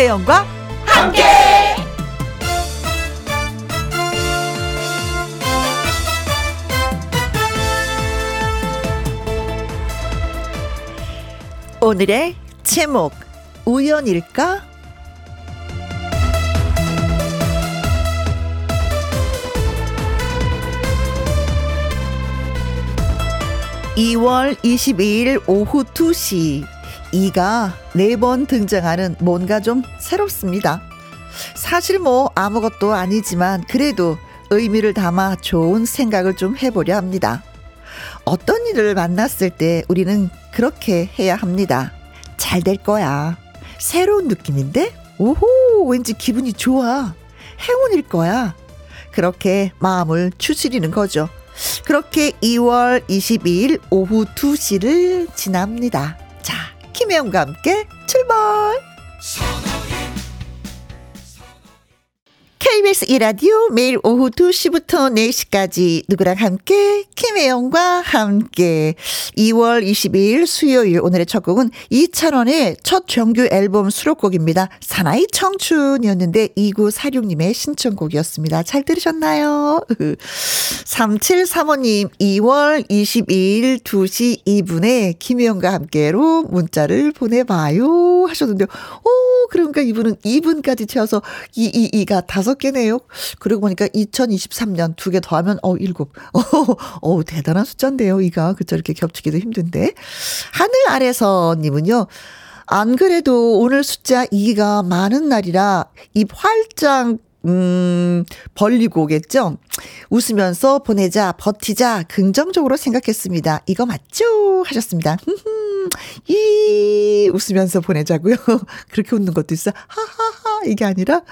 김혜영과 함께. 오늘의 제목 우연일까? 2월 22일 오후 2시 이가 네 번 등장하는 뭔가 좀 새롭습니다. 사실 뭐 아무것도 아니지만 그래도 의미를 담아 좋은 생각을 좀 해보려 합니다. 어떤 일을 만났을 때 우리는 그렇게 해야 합니다. 잘 될 거야. 새로운 느낌인데? 오호, 왠지 기분이 좋아. 행운일 거야. 그렇게 마음을 추스리는 거죠. 그렇게 2월 22일 오후 2시를 지납니다. 자, 김혜영과 함께 출발! KBS 이라디오 매일 오후 2시부터 4시까지 누구랑 함께 김혜영과 함께 2월 22일 수요일 오늘의 첫 곡은 이찬원의 첫 정규 앨범 수록곡입니다. 사나이 청춘이었는데 2946님의 신청곡이었습니다. 잘 들으셨나요? 3735님 2월 22일 2시 2분에 김혜영과 함께로 문자를 보내봐요 하셨는데 오 그러니까 이분은 2분까지 채워서 222가 다섯 개네요. 그러고 보니까 2023년 두 개 더하면 어 일곱. 어, 어 대단한 숫자인데요. 이가 그쵸 이렇게 겹치기도 힘든데 하늘 아래서 님은요. 안 그래도 오늘 숫자 2가 많은 날이라 입 활짝 음, 벌리고 오겠죠? 웃으면서 보내자, 버티자, 긍정적으로 생각했습니다. 이거 맞죠? 하셨습니다. 이, 웃으면서 보내자고요. 그렇게 웃는 것도 있어. 하하하, 이게 아니라,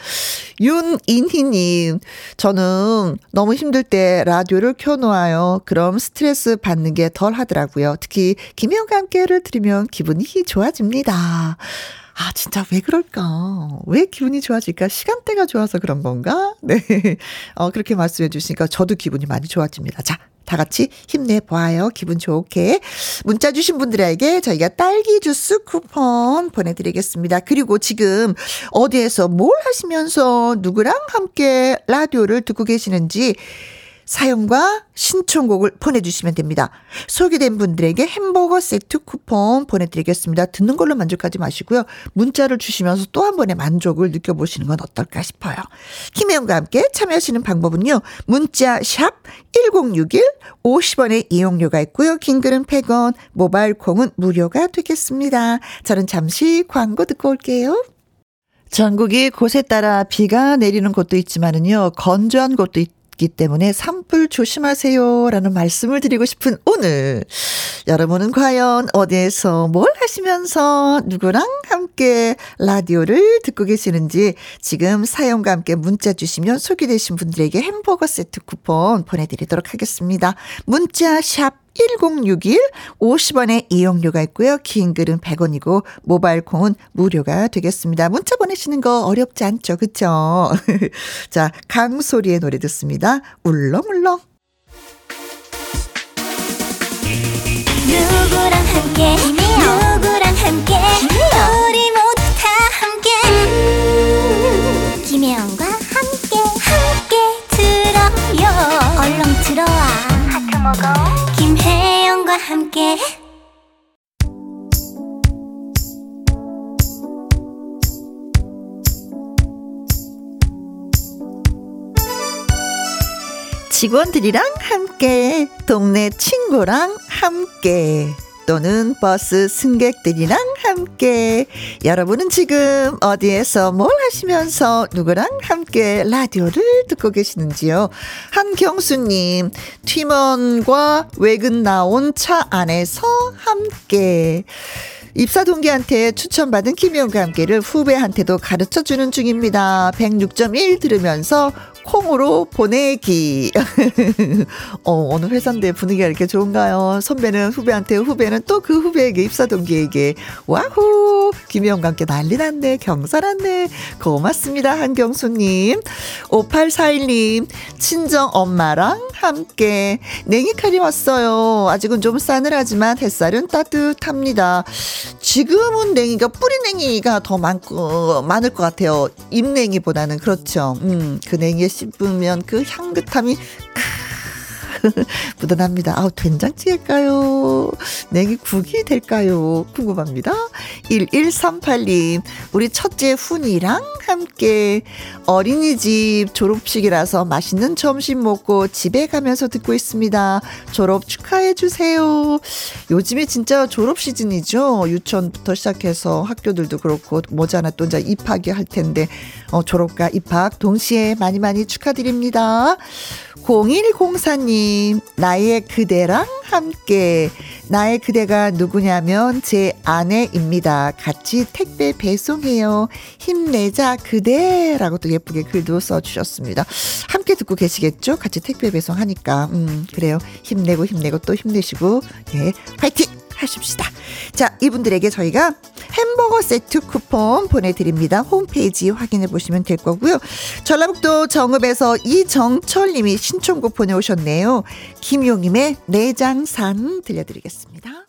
윤인희님, 저는 너무 힘들 때 라디오를 켜놓아요. 그럼 스트레스 받는 게 덜 하더라고요. 특히, 김혜영과 함께를 들으면 기분이 좋아집니다. 아, 진짜 왜 그럴까? 왜 기분이 좋아질까? 시간대가 좋아서 그런 건가? 네. 어, 그렇게 말씀해 주시니까 저도 기분이 많이 좋아집니다. 자, 다 같이 힘내봐요. 기분 좋게. 문자 주신 분들에게 저희가 딸기 주스 쿠폰 보내드리겠습니다. 그리고 지금 어디에서 뭘 하시면서 누구랑 함께 라디오를 듣고 계시는지 사연과 신청곡을 보내주시면 됩니다. 소개된 분들에게 햄버거 세트 쿠폰 보내드리겠습니다. 듣는 걸로 만족하지 마시고요. 문자를 주시면서 또 한 번의 만족을 느껴보시는 건 어떨까 싶어요. 김혜영과 함께 참여하시는 방법은요. 문자 샵 1061, 50원의 이용료가 있고요. 긴 글은 100원, 모바일 콩은 무료가 되겠습니다. 저는 잠시 광고 듣고 올게요. 전국이 곳에 따라 비가 내리는 곳도 있지만은요, 건조한 곳도 있 있기 때문에 산불 조심하세요. 라는 말씀을 드리고 싶은 오늘. 여러분은 과연 어디에서 뭘 하시면서 누구랑 함께 라디오를 듣고 계시는지 지금 사연과 함께 문자 주시면 소개되신 분들에게 햄버거 세트 쿠폰 보내드리도록 하겠습니다. 문자 샵 1061 50원의 이용료가 있고요. 긴 글은 100원이고 모바일 콩은 무료가 되겠습니다. 문자 보내시는 거 어렵지 않죠. 그쵸? 자, 강소리의 노래 듣습니다. 울렁울렁. 누구랑 함께 누구랑 함께 우리 모두 다 함께 음, 김혜영과 함께 함께 들어요 얼렁 들어와 하트 먹어 김혜영과 함께. 직원들이랑 함께 동네 친구랑 함께 또는 버스 승객들이랑 함께 여러분은 지금 어디에서 뭘 하시면서 누구랑 함께 라디오를 듣고 계시는지요? 한경수님 팀원과 외근 나온 차 안에서 함께 입사 동기한테 추천받은 김혜영과 함께를 후배한테도 가르쳐 주는 중입니다. 106.1 들으면서 콩으로 보내기. 어, 어느 회사인데 분위기가 이렇게 좋은가요? 선배는 후배한테, 후배는 또 그 후배에게, 입사 동기에게. 와후! 김혜영과 함께 난리 났네. 경사 났네. 고맙습니다. 한경수님. 5841님. 친정 엄마랑 함께 냉이칼이 왔어요. 아직은 좀 싸늘하지만 햇살은 따뜻합니다. 지금은 냉이가 뿌리 냉이가 더 많고 많을 것 같아요. 잎냉이보다는 그렇죠. 음, 그 냉이에 씹으면 그 향긋함이 묻어납니다. 아우, 된장찌개일까요? 냉이국이 될까요? 궁금합니다. 1138님, 우리 첫째 훈이랑 함께 어린이집 졸업식이라서 맛있는 점심 먹고 집에 가면서 듣고 있습니다. 졸업 축하해주세요. 요즘에 진짜 졸업 시즌이죠. 유치원부터 시작해서 학교들도 그렇고, 모자나 또 이제 입학이 할 텐데, 어, 졸업과 입학 동시에 많이 많이 축하드립니다. 0104님, 나의 그대랑 함께. 나의 그대가 누구냐면 제 아내입니다. 같이 택배 배송해요. 힘내자, 그대라고 또 예쁘게 글도 써주셨습니다. 함께 듣고 계시겠죠? 같이 택배 배송하니까. 음, 그래요. 힘내고 힘내고 또 힘내시고, 예, 화이팅! 하십시다. 자, 이분들에게 저희가 햄버거 세트 쿠폰 보내드립니다. 홈페이지 확인해 보시면 될 거고요. 전라북도 정읍에서 이정철 님이 신청곡 보내오셨네요. 김용임의 내장산 들려드리겠습니다.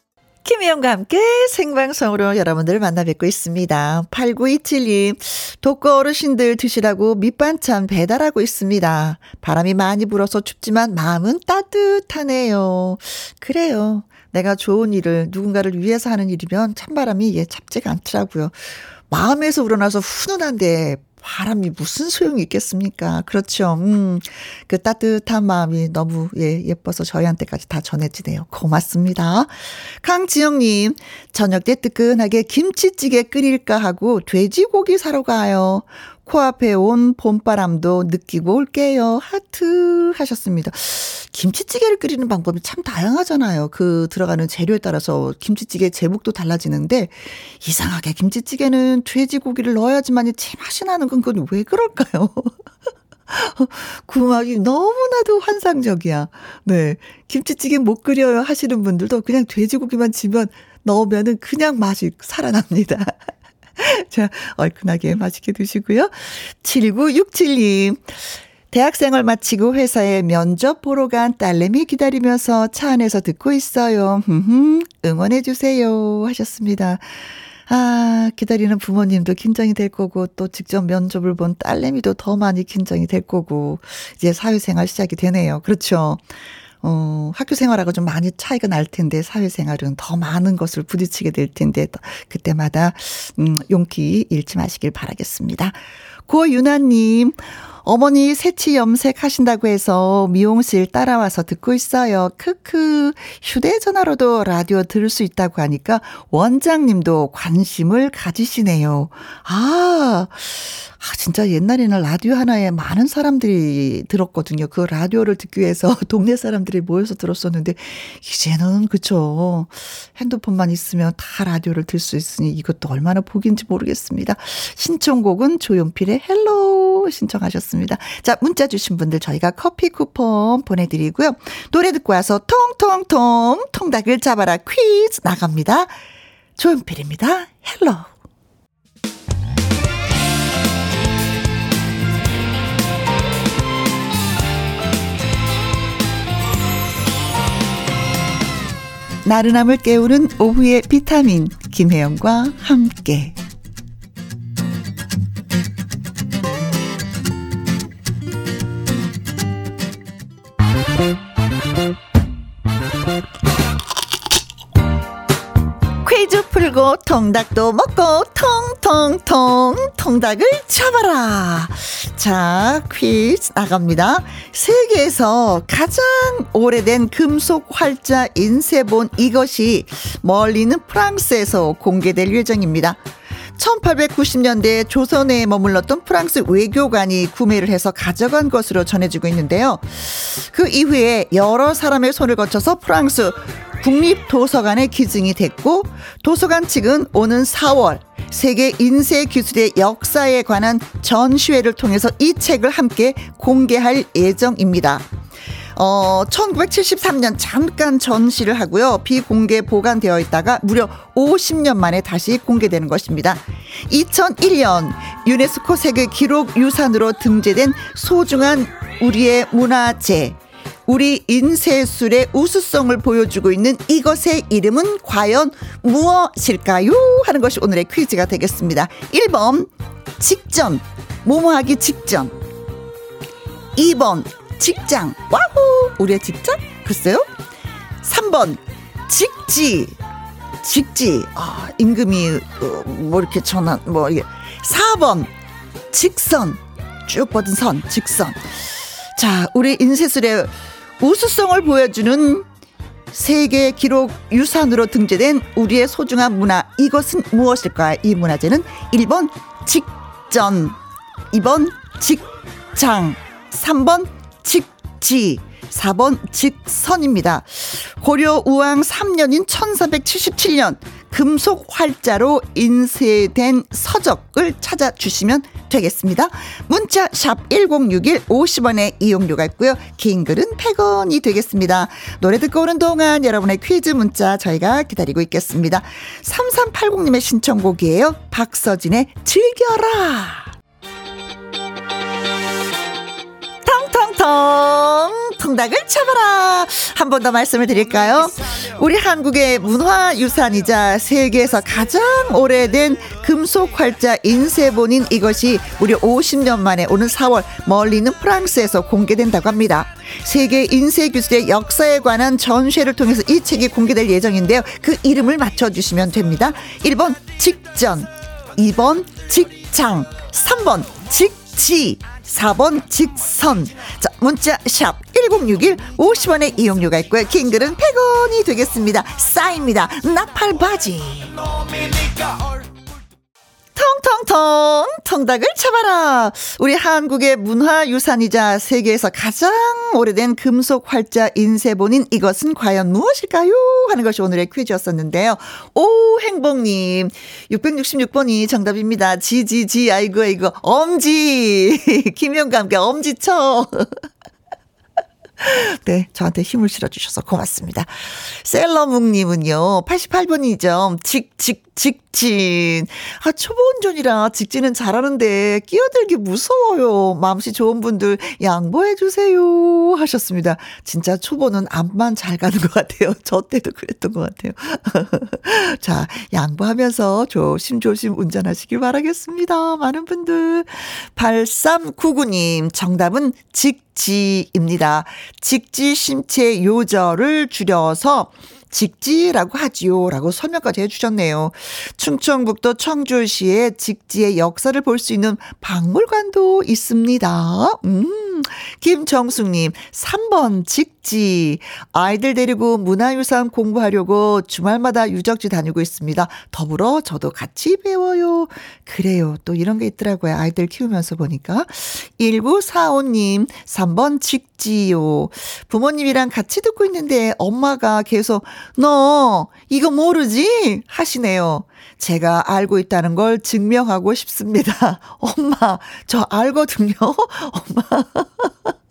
김혜영과 함께 생방송으로 여러분들을 만나 뵙고 있습니다. 8927님, 독거 어르신들 드시라고 밑반찬 배달하고 있습니다. 바람이 많이 불어서 춥지만 마음은 따뜻하네요. 그래요. 내가 좋은 일을 누군가를 위해서 하는 일이면 찬바람이 예, 잡지가 않더라고요. 마음에서 우러나서 훈훈한데 바람이 무슨 소용이 있겠습니까? 그렇죠. 음, 그 따뜻한 마음이 너무, 예, 예뻐서 저희한테까지 다 전해지네요. 고맙습니다. 강지영님, 저녁 때 뜨끈하게 김치찌개 끓일까 하고 돼지고기 사러 가요. 코앞에 온 봄바람도 느끼고 올게요. 하트 하셨습니다. 김치찌개를 끓이는 방법이 참 다양하잖아요. 그 들어가는 재료에 따라서 김치찌개 제목도 달라지는데 이상하게 김치찌개는 돼지고기를 넣어야지만이 제맛이 나는 건 그건 왜 그럴까요? 구막이 너무나도 환상적이야. 네. 김치찌개 못 끓여요 하시는 분들도 그냥 돼지고기만 지면 넣으면은 그냥 맛이 살아납니다. 자, 얼큰하게 맛있게 드시고요. 7967님. 대학생을 마치고 회사에 면접 보러 간 딸내미 기다리면서 차 안에서 듣고 있어요. 응원해 주세요. 하셨습니다. 아, 기다리는 부모님도 긴장이 될 거고, 또 직접 면접을 본 딸내미도 더 많이 긴장이 될 거고, 이제 사회생활 시작이 되네요. 그렇죠. 어, 학교 생활하고 좀 많이 차이가 날 텐데 사회생활은 더 많은 것을 부딪히게 될 텐데 그때마다 음, 용기 잃지 마시길 바라겠습니다. 고유나님, 어머니 새치 염색 하신다고 해서 미용실 따라와서 듣고 있어요. 크크. 휴대전화로도 라디오 들을 수 있다고 하니까 원장님도 관심을 가지시네요. 아, 아, 진짜 옛날에는 라디오 하나에 많은 사람들이 들었거든요. 그 라디오를 듣기 위해서 동네 사람들이 모여서 들었었는데, 이제는, 그쵸. 핸드폰만 있으면 다 라디오를 들 수 있으니 이것도 얼마나 복인지 모르겠습니다. 신청곡은 조용필의 Hello 신청하셨습니다. 자, 문자 주신 분들 저희가 커피 쿠폰 보내드리고요. 노래 듣고 와서 통통통 통닭을 잡아라 퀴즈 나갑니다. 조용필입니다. 헬로. 나른함을 깨우는 오후의 비타민 김혜영과 함께 통닭도 먹고 통통통 통닭을 잡아라. 자, 퀴즈 나갑니다. 세계에서 가장 오래된 금속 활자 인쇄본 이것이 멀리는 프랑스에서 공개될 예정입니다. 1890년대 조선에 머물렀던 프랑스 외교관이 구매를 해서 가져간 것으로 전해지고 있는데요. 그 이후에 여러 사람의 손을 거쳐서 프랑스 국립도서관에 기증이 됐고 도서관 측은 오는 4월 세계 인쇄 기술의 역사에 관한 전시회를 통해서 이 책을 함께 공개할 예정입니다. 어, 1973년 잠깐 전시를 하고요. 비공개 보관되어 있다가 무려 50년 만에 다시 공개되는 것입니다. 2001년 유네스코 세계 기록 유산으로 등재된 소중한 우리의 문화재 우리 인쇄술의 우수성을 보여주고 있는 이것의 이름은 과연 무엇일까요? 하는 것이 오늘의 퀴즈가 되겠습니다. 1번 직전 모모하기 직전 2번 직장. 와우! 우리의 직장? 글쎄요? 3번. 직지. 직지. 아 임금이 어, 뭐 이렇게 전환 뭐 이게. 4번. 직선. 쭉 뻗은 선. 직선. 자 우리 인쇄술의 우수성을 보여주는 세계 기록 유산으로 등재된 우리의 소중한 문화. 이것은 무엇일까요? 이 문화재는 1번 직전 2번 직장 3번 직지 4번 직선입니다. 고려 우왕 3년인 1477년 금속 활자로 인쇄된 서적을 찾아주시면 되겠습니다. 문자 샵 1061 50원의 이용료가 있고요. 긴 글은 100원이 되겠습니다. 노래 듣고 오는 동안 여러분의 퀴즈 문자 저희가 기다리고 있겠습니다. 3380님의 신청곡이에요. 박서진의 즐겨라. 텅텅텅 통닭을 쳐봐라. 한 번 더 말씀을 드릴까요? 우리 한국의 문화유산이자 세계에서 가장 오래된 금속 활자 인쇄본인 이것이 무려 50년 만에 오는 4월 멀리 있는 프랑스에서 공개된다고 합니다. 세계 인쇄 기술의 역사에 관한 전시회를 통해서 이 책이 공개될 예정인데요. 그 이름을 맞춰주시면 됩니다. 1번 직전 2번 직장 3번 직지 4번 직선. 자, 문자 샵 1061 50원의 이용료가 있고요. 킹글은 100원이 되겠습니다. 싸입니다. 나팔바지. 텅텅텅 통닭을 쳐봐라. 우리 한국의 문화유산이자 세계에서 가장 오래된 금속 활자 인쇄본인 이것은 과연 무엇일까요? 하는 것이 오늘의 퀴즈였었는데요. 오 행복님 666번이 정답입니다. 지지지 아이고 아이고 엄지 김영과 함께 엄지쳐. 네, 저한테 힘을 실어주셔서 고맙습니다. 셀러묵님은요, 88번이죠. 직, 직, 직진. 아, 초보 운전이라 직진은 잘하는데 끼어들기 무서워요. 마음씨 좋은 분들 양보해 주세요. 하셨습니다. 진짜 초보는 앞만 잘 가는 것 같아요. 저 때도 그랬던 것 같아요. 자, 양보하면서 조심조심 운전하시길 바라겠습니다. 많은 분들. 8399님, 정답은 직지입니다. 직지 심체 요절을 줄여서 직지라고 하지요. 라고 설명까지 해주셨네요. 충청북도 청주시에 직지의 역사를 볼 수 있는 박물관도 있습니다. 음, 김정숙님, 3번 직 지. 아이들 데리고 문화유산 공부하려고 주말마다 유적지 다니고 있습니다. 더불어 저도 같이 배워요. 그래요. 또 이런 게 있더라고요. 아이들 키우면서 보니까. 1945님, 3번 직지요. 부모님이랑 같이 듣고 있는데 엄마가 계속 너 이거 모르지? 하시네요. 제가 알고 있다는 걸 증명하고 싶습니다. 엄마, 저 알거든요. 엄마.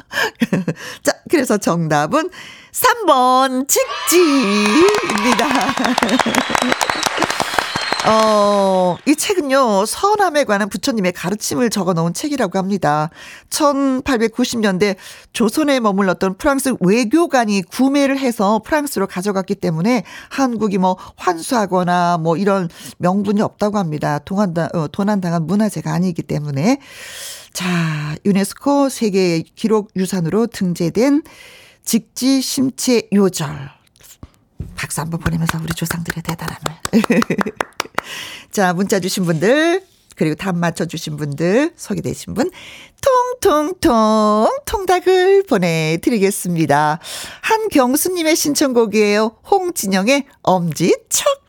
자, 그래서 정답은 3번 직지입니다. 어, 이 책은요, 서남에 관한 부처님의 가르침을 적어 놓은 책이라고 합니다. 1890년대 조선에 머물렀던 프랑스 외교관이 구매를 해서 프랑스로 가져갔기 때문에 한국이 뭐 환수하거나 뭐 이런 명분이 없다고 합니다. 동안당, 어, 도난당한 문화재가 아니기 때문에. 자, 유네스코 세계 기록 유산으로 등재된 직지 심체 요절. 박수 한번 보내면서 우리 조상들의 대단함을. 자, 문자 주신 분들, 그리고 답 맞춰주신 분들, 소개되신 분, 통통통 통닭을 보내드리겠습니다. 한경수님의 신청곡이에요. 홍진영의 엄지척.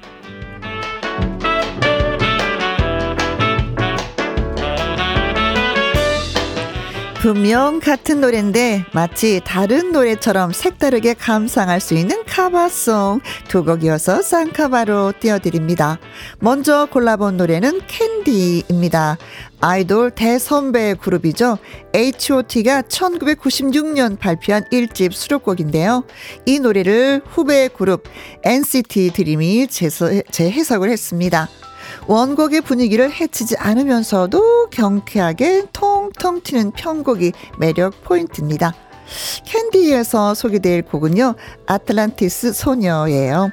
분명 같은 노래인데 마치 다른 노래처럼 색다르게 감상할 수 있는 카바송 두 곡 이어서 쌍카바로 띄워드립니다. 먼저 골라본 노래는 캔디입니다. 아이돌 대선배 그룹이죠. H.O.T가 1996년 발표한 1집 수록곡인데요. 이 노래를 후배 그룹 NCT 드림이 재해석을 했습니다. 원곡의 분위기를 해치지 않으면서도 경쾌하게 통통 튀는 편곡이 매력 포인트입니다. 캔디에서 소개될 곡은요, 아틀란티스 소녀예요.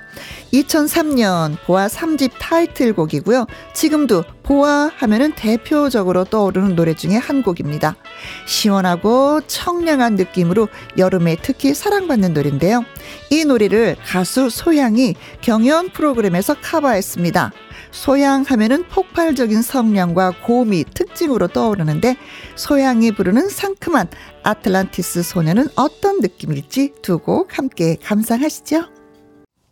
2003년 보아 3집 타이틀곡이고요. 지금도 보아 하면은 대표적으로 떠오르는 노래 중에 한 곡입니다. 시원하고 청량한 느낌으로 여름에 특히 사랑받는 노래인데요. 이 노래를 가수 소양이 경연 프로그램에서 커버했습니다. 소양 하면은 폭발적인 성량과 고미 특징으로 떠오르는데 소양이 부르는 상큼한 아틀란티스 소녀는 어떤 느낌일지 두 곡 함께 감상하시죠.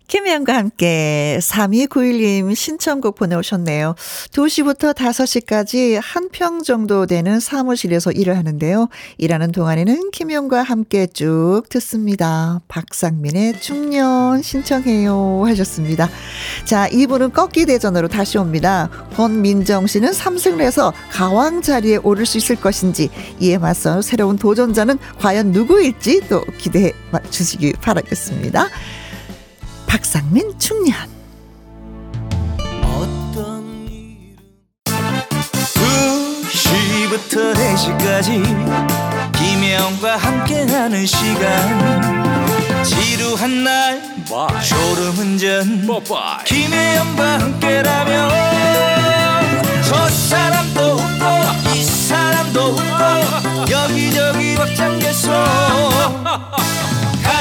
김혜영과 함께 3291님 신청곡 보내오셨네요. 2시부터 5시까지 한 평 정도 되는 사무실에서 일을 하는데요. 일하는 동안에는 김혜영과 함께 쭉 듣습니다. 박상민의 중년 신청해요 하셨습니다. 자, 이분은 꺾기 대전으로 다시 옵니다. 권민정 씨는 3승을 해서 가왕 자리에 오를 수 있을 것인지 이에 맞서 새로운 도전자는 과연 누구일지 또 기대해 주시기 바라겠습니다. 박상민 충년. 어떤 2시부터 4시까지 김혜영과 함께하는 시간. 지루한 날 Bye. 졸음운전. 김혜영과 함께라면 저 사람도 웃고 이 사람도 웃고 여기저기 벅장개소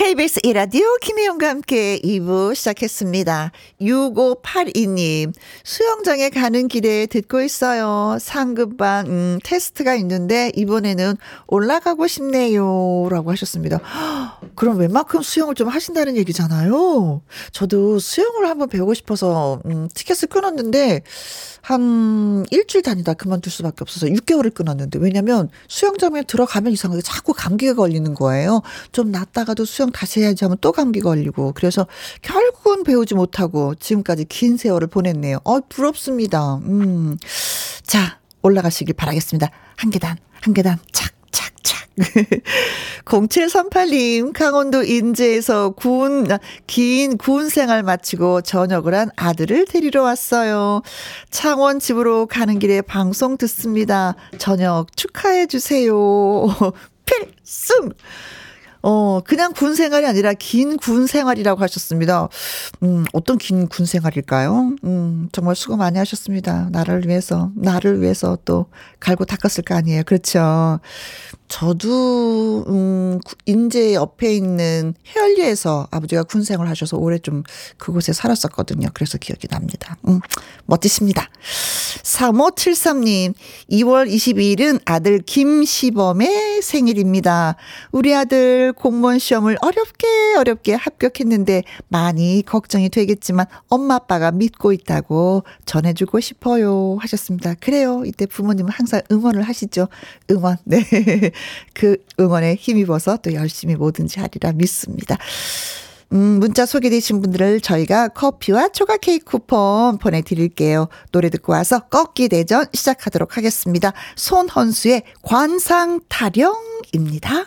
KBS 이라디오 김혜영과 함께 2부 시작했습니다. 6582님, 수영장에 가는 길에 듣고 있어요. 상급반, 음, 테스트가 있는데, 이번에는 올라가고 싶네요. 라고 하셨습니다. 그럼 웬만큼 수영을 좀 하신다는 얘기잖아요. 저도 수영을 한번 배우고 싶어서, 음, 티켓을 끊었는데, 한 일주일 다니다 그만둘 수밖에 없어서 6개월을 끊었는데 왜냐면 수영장에 들어가면 이상하게 자꾸 감기가 걸리는 거예요. 좀 낫다가도 수영 다시 해야지 하면 또 감기 걸리고 그래서 결국은 배우지 못하고 지금까지 긴 세월을 보냈네요. 어 부럽습니다. 음. 자, 올라가시길 바라겠습니다. 한 계단, 한 계단 착. 0738님, 강원도 인제에서 군, 긴 군 생활 마치고 전역을 한 아들을 데리러 왔어요. 창원 집으로 가는 길에 방송 듣습니다. 저녁 축하해주세요. 필승! 어, 그냥 군 생활이 아니라 긴 군 생활이라고 하셨습니다. 음, 어떤 긴 군 생활일까요? 음, 정말 수고 많이 하셨습니다. 나를 위해서, 나를 위해서 또 갈고 닦았을 거 아니에요. 그렇죠. 저도 음 인제 옆에 있는 해열리에서 아버지가 군 생활 하셔서 오래 좀 그곳에 살았었거든요. 그래서 기억이 납니다. 음, 멋지십니다. 3573님, 2월 22일은 아들 김시범의 생일입니다. 우리 아들 공무원 시험을 어렵게 어렵게 합격했는데 많이 걱정이 되겠지만 엄마 아빠가 믿고 있다고 전해주고 싶어요 하셨습니다. 그래요. 이때 부모님은 항상 응원을 하시죠. 응원. 네. 그 응원에 힘입어서 또 열심히 뭐든지 하리라 믿습니다. 음, 문자 소개되신 분들을 저희가 커피와 초각 케이크 쿠폰 보내드릴게요. 노래 듣고 와서 꺾기 대전 시작하도록 하겠습니다. 손헌수의 관상 타령입니다.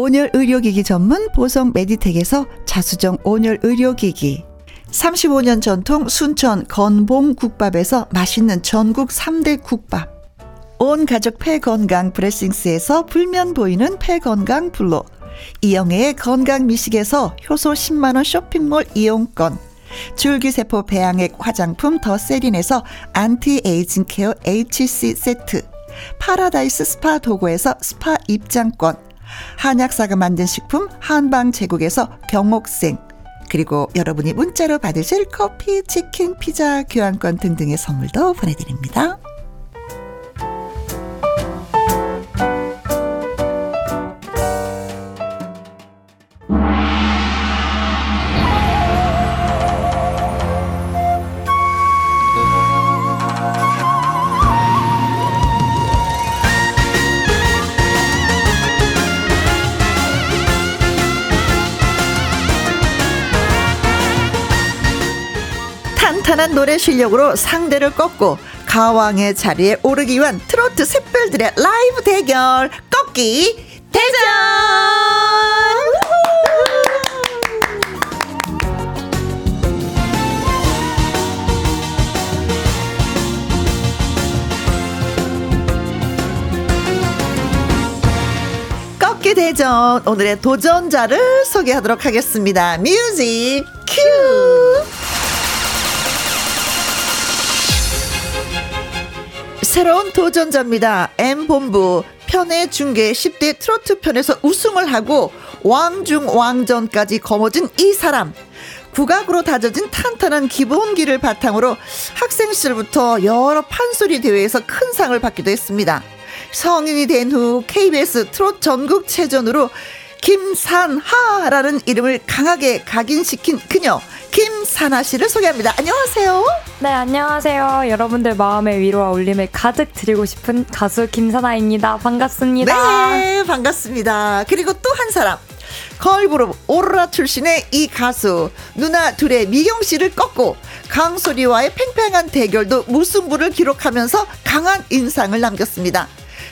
온열 의료기기 전문 보성 메디텍에서 자수정 온열 의료기기. 35년 전통 순천 건봉 국밥에서 맛있는 전국 3대 국밥. 온 가족 폐건강 브레싱스에서 불면 보이는 폐건강 블로. 이영애의 건강 미식에서 효소 10만원 쇼핑몰 이용권. 줄기세포 배양액 화장품 더 세린에서 anti-aging care HC 세트. 파라다이스 스파 도고에서 스파 입장권 한약사가 만든 식품 한방 제국에서 경옥생 그리고 여러분이 문자로 받으실 커피, 치킨, 피자, 교환권 등등의 선물도 보내드립니다. 탄탄한 노래 실력으로 상대를 꺾고 가왕의 자리에 오르기 위한 트로트 샛별들의 라이브 대결. 꺾기 대전 꺾기 대전. 오늘의 도전자를 소개하도록 하겠습니다. music cue 새로운 도전자입니다. M본부 편의 중계 10대 트로트 편에서 우승을 하고 왕중왕전까지 거머쥔 이 사람. 국악으로 다져진 탄탄한 기본기를 바탕으로 학생 시절부터 여러 판소리 대회에서 큰 상을 받기도 했습니다. 성인이 된 후 KBS 트롯 전국 체전으로 김산하라는 이름을 강하게 각인시킨 그녀 김산하 씨를 소개합니다. 안녕하세요. 네, 안녕하세요. 여러분들 마음의 위로와 울림을 가득 드리고 싶은 가수 김산하입니다. 반갑습니다. 네, 반갑습니다. 그리고 또 한 사람. 걸그룹 오로라 출신의 이 가수 누나 둘의 미경 씨를 꺾고 강소리와의 팽팽한 대결도 무승부를 기록하면서 강한 인상을 남겼습니다.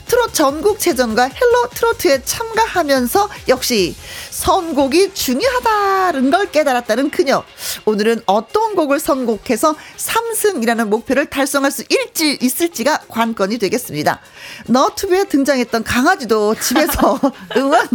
트롯 전국체전과 헬로 트로트에 참가하면서 역시 선곡이 중요하다는 걸 깨달았다는 그녀. 오늘은 어떤 곡을 선곡해서 3승이라는 목표를 달성할 수 일지, 있을지가 관건이 되겠습니다. 너튜브에 등장했던 강아지도 집에서 응원,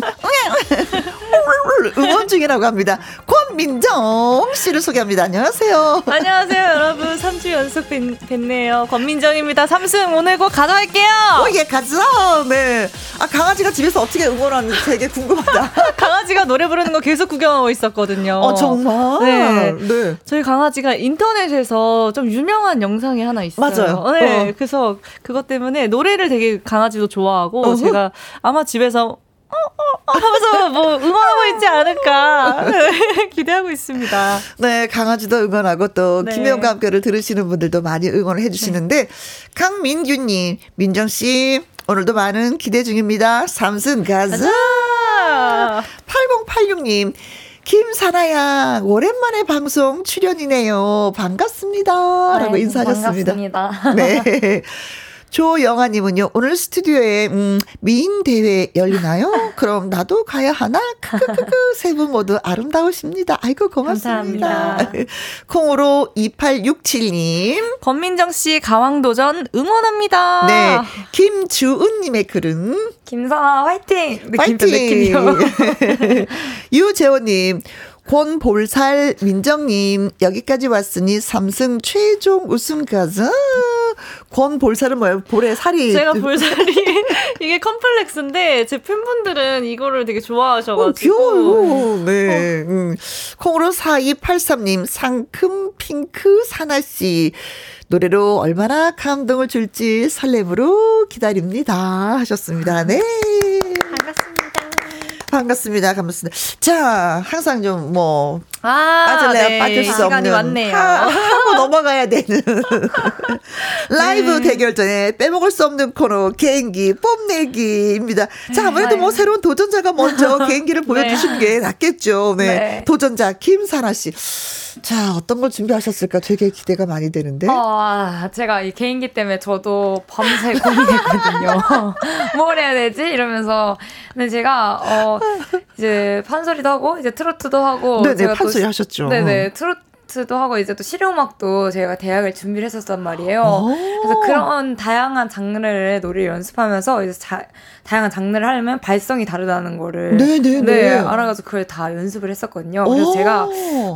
응원 중이라고 합니다. 권민정 씨를 소개합니다. 안녕하세요. 안녕하세요, 여러분. 3주 연속 뵙, 뵙네요. 권민정입니다. 3승 오늘 꼭 가져갈게요. 오, 예, 가 자. 네. 아, 강아지가 집에서 어떻게 응원하는지 되게 궁금하다. 강아지가 노래 부르는 거 계속 구경하고 있었거든요. 어, 정말? 네. 네. 저희 강아지가 인터넷에서 좀 유명한 영상이 하나 있어요. 맞아요. 네. 어. 그래서 그것 때문에 노래를 되게 강아지도 좋아하고 어허. 제가 아마 집에서 어, 어, 어, 하면서 뭐 응원하고 있지 않을까 기대하고 있습니다. 네, 강아지도 응원하고 또 네. 김혜영과 함께를 들으시는 분들도 많이 응원을 해주시는데 네. 강민규님, 민정 씨 오늘도 많은 기대 중입니다. 삼승 가자. 8086님. 김사나야, 오랜만에 방송 출연이네요. 반갑습니다. 네, 라고 인사하셨습니다. 반갑습니다. 네. 조영아님은요, 오늘 스튜디오에, 음, 미인 대회 열리나요? 그럼 나도 가야 하나? 크크크크. 세 분 모두 아름다우십니다. 아이고, 고맙습니다. 감사합니다. 콩으로 2867님. 권민정 씨 가왕도전 응원합니다. 네. 김주은님의 글은. 김사나 화이팅! 화이팅! 유재호님. 권볼살 민정님 여기까지 왔으니 삼승 최종 우승가자 권볼살은 뭐예요? 볼에 살이 제가 볼살이 이게 컴플렉스인데 제 팬분들은 이거를 되게 좋아하셔가지고 어, 귀여워요. 네. 어. 음. 콩으로 4283님 상큼 핑크 사나씨 노래로 얼마나 감동을 줄지 설렘으로 기다립니다 하셨습니다. 네. 반갑습니다. 반갑습니다. 자, 항상 좀 뭐, 아, 빠질래야 네. 빠질 수 시간이 없는. 왔네요. 하, 하고 넘어가야 되는. 라이브 네. 대결 전에 빼먹을 수 없는 코너, 개인기, 뽐내기입니다. 자, 아무래도 뭐 새로운 도전자가 먼저 개인기를 보여주시는 게 낫겠죠. 네. 네. 도전자, 김사나 씨. 자, 어떤 걸 준비하셨을까 되게 기대가 많이 되는데. 아, 제가 이 개인기 때문에 저도 밤새 고민했거든요. 뭘 해야 되지? 이러면서. 근데 제가, 어, 이제 판소리도 하고, 이제 트로트도 하고. 네네, 제가 또 판소리 시- 하셨죠. 네네, 트로트 도 하고, 이제 또 실용음악도 제가 대학을 준비를 했었단 말이에요. 오. 그래서 그런 다양한 장르의 노래를 연습하면서 이제 자, 다양한 장르를 하려면 발성이 다르다는 거를. 네네네. 네, 알아가지고 그걸 다 연습을 했었거든요. 그래서 오. 제가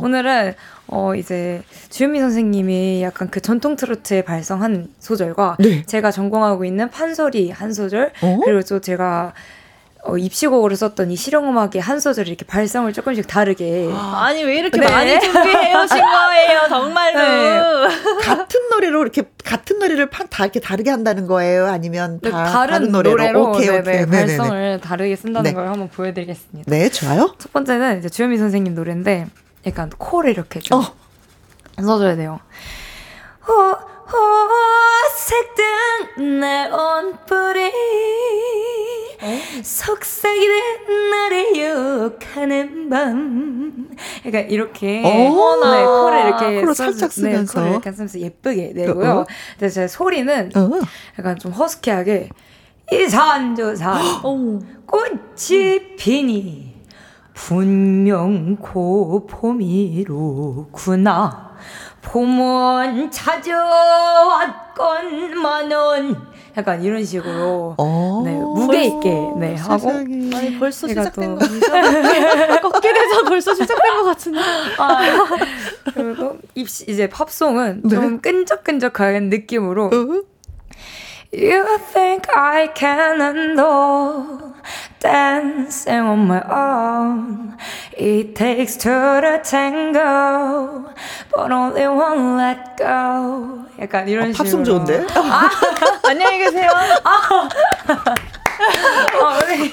오늘은 어 이제 주현미 선생님이 약간 그 전통 트로트의 발성 한 소절과 네. 제가 전공하고 있는 판소리 한 소절 어? 그리고 또 제가 어, 입시곡으로 썼던 이 실용음악의 한 소절 이렇게 발성을 조금씩 다르게 아니 왜 이렇게 네. 많이 준비해 오신 거예요, 정말로. 같은 노래로 이렇게 같은 노래를 파- 다 이렇게 다르게 한다는 거예요? 아니면 다 다른, 다른, 노래로? 노래로 오케이, 네네, 오케이. 네네네. 발성을 다르게 쓴다는 네. 걸 한번 보여드리겠습니다. 네, 좋아요. 첫 번째는 이제 주현미 선생님 노래인데 약간 코를 이렇게 좀 어. 써줘야 돼요. 호, 호 색든 네온불이 속삭이는 나를 욕하는 밤 약간 이렇게 오, 네, 코를 이렇게 코를 써주- 살짝 네, 쓰면서. 코를 이렇게 쓰면서 예쁘게 내고요. 어, 어. 근데 제 소리는 어. 약간 좀 허스키하게 이산저산 꽃이 피니 분명 고 봄이로구나 봄은 찾아왔건만은 약간 이런 식으로 어. 네, 무게 있게 네 하고. 아니 벌써 시작된 또- 거 아니죠? 꺾기에서 벌써 시작된 것 같은데. 그리고 또 입시 이제 팝송은 네. 좀 끈적끈적한 느낌으로 어? You think I can handle dancing on my own? It takes two to tango, but only one let go. 약간 이런 식으로. 팝송 좋은데? 안녕히 계세요. 어, 네.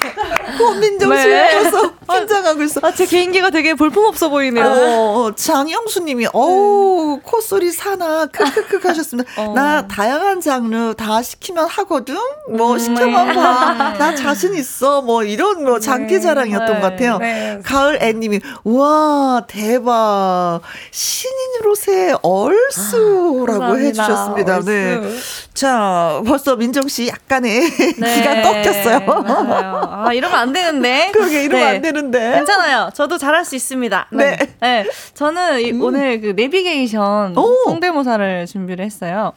고민정 씨 네. 벌써 긴장하고 있어. 아, 제 개인기가 되게 볼품 없어 보이네요. 어, 장영수님이 어우 콧소리 사나 크크크 하셨습니다. 어. 나 다양한 장르 다 시키면 하거든. 뭐 음, 시켜만 네. 봐. 나 자신 있어. 뭐 이런 뭐 장기자랑이었던 네. 것 같아요. 네. 가을 애님이 와 대박 신인으로 새 얼수라고 감사합니다. 해주셨습니다. 네. 얼쑤. 자 벌써 민정 씨 약간의 네. 기가 꺾였어요. 맞아요. 아, 이러면 안 되는데. 그러게 이러면 네. 안 되는데. 괜찮아요. 저도 잘할 수 있습니다. 네. 네. 저는 이- 오늘 그 내비게이션 오. 성대모사를 준비를 했어요.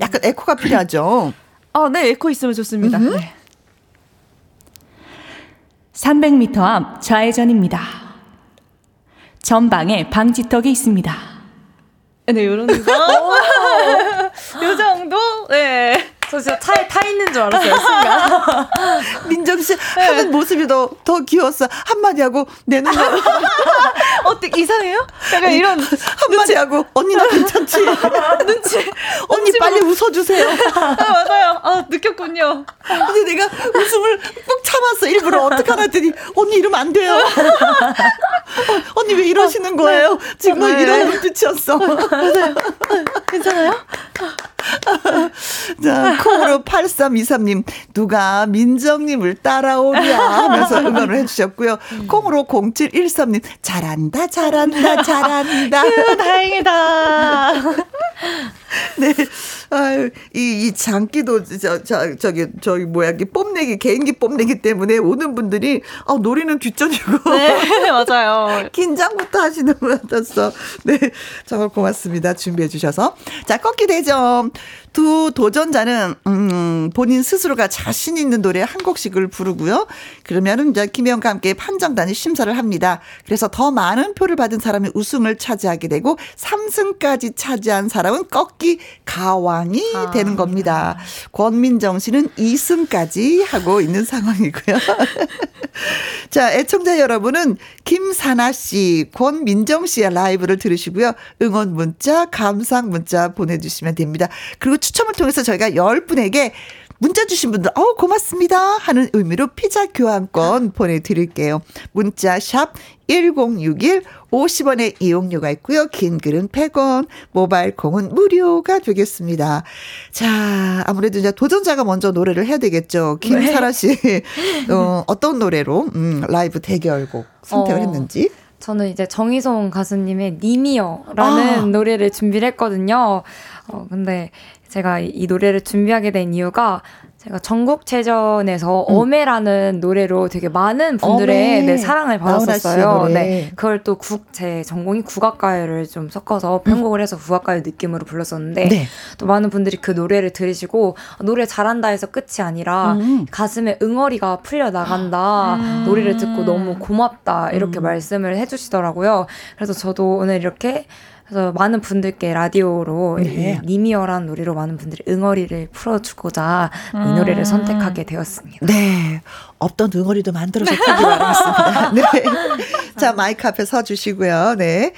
약간 에코가 필요하죠. 아, 네. 에코 있으면 좋습니다. 음흠. 네. 300m 앞 좌회전입니다. 전방에 방지턱이 있습니다. 네, 요런 거. 요 정도? 네. 저 진짜 차에 타 있는 줄 알았어요, 순간. 민정 씨 네. 하는 모습이 더, 더 귀여웠어. 한마디 하고 내 눈을 어때, 이상해요? 약간 이런. 한마디 하고 언니 나 괜찮지? 눈치. 언니 빨리 웃어주세요. 아, 맞아요. 아, 느꼈군요. 근데 내가 웃음을 꾹 참았어. 일부러 어떡하나 했더니 언니 이러면 안 돼요. 어, 언니 왜 이러시는 거예요? 지금 네. 이런 눈빛이었어. 괜찮아요? 자, 콩으로 8323님, 누가 민정님을 따라오랴 하면서 응원을 해주셨고요. 콩으로 0713님, 잘한다, 잘한다, 잘한다. 휴, 다행이다. 네. 아유, 이, 이 장기도, 저, 저, 저기, 저기, 뭐야, 이 뽐내기, 개인기 뽐내기 때문에 오는 분들이, 아, 노래는 뒷전이고. 네, 맞아요. 긴장부터 하시는 분 같았어. 네. 정말 고맙습니다. 준비해 주셔서. 자, 꺾기 대점. 두 도전자는, 음, 본인 스스로가 자신 있는 노래 한 곡씩을 부르고요. 그러면은 이제 김혜영과 함께 판정단이 심사를 합니다. 그래서 더 많은 표를 받은 사람이 우승을 차지하게 되고 3승까지 차지한 사람은 꺾기 가왕이 되는 겁니다. 권민정 씨는 2승까지 하고 있는 상황이고요. 자, 애청자 여러분은 김사나 씨, 권민정 씨의 라이브를 들으시고요. 응원 문자, 감상 문자 보내주시면 됩니다. 그리고 추첨을 통해서 저희가 10분에게 문자 주신 분들, 어우, 고맙습니다. 하는 의미로 피자 교환권 보내드릴게요. 문자 샵 1061, 50원의 이용료가 있고요. 긴 글은 100원, 모바일 콩은 무료가 되겠습니다. 자, 아무래도 이제 도전자가 먼저 노래를 해야 되겠죠. 김사라 씨, 어, 어떤 노래로, 음, 라이브 대결곡 선택을 어. 했는지. 저는 이제 정희송 가수님의 님이여라는 아. 노래를 준비를 했거든요. 어, 근데 제가 이, 이 노래를 준비하게 된 이유가 제가 전국체전에서 음. 어메라는 노래로 되게 많은 분들의. 네, 사랑을 받았었어요. 네. 그걸 또 국, 제 전공이 국악가요를 좀 섞어서 편곡을 해서 국악가요 느낌으로 불렀었는데 네. 또 많은 분들이 그 노래를 들으시고 아, 노래 잘한다 해서 끝이 아니라 음. 가슴에 응어리가 풀려 나간다 음. 노래를 듣고 너무 고맙다 이렇게 음. 말씀을 해주시더라고요. 그래서 저도 오늘 이렇게 그래서 많은 분들께 라디오로 네. 이 니미어라는 노래로 많은 분들이 응어리를 풀어주고자 이 음. 노래를 선택하게 되었습니다. 네. 없던 응어리도 만들어서 타기 바라겠습니다. 네. 자, 마이크 앞에 서주시고요. 네.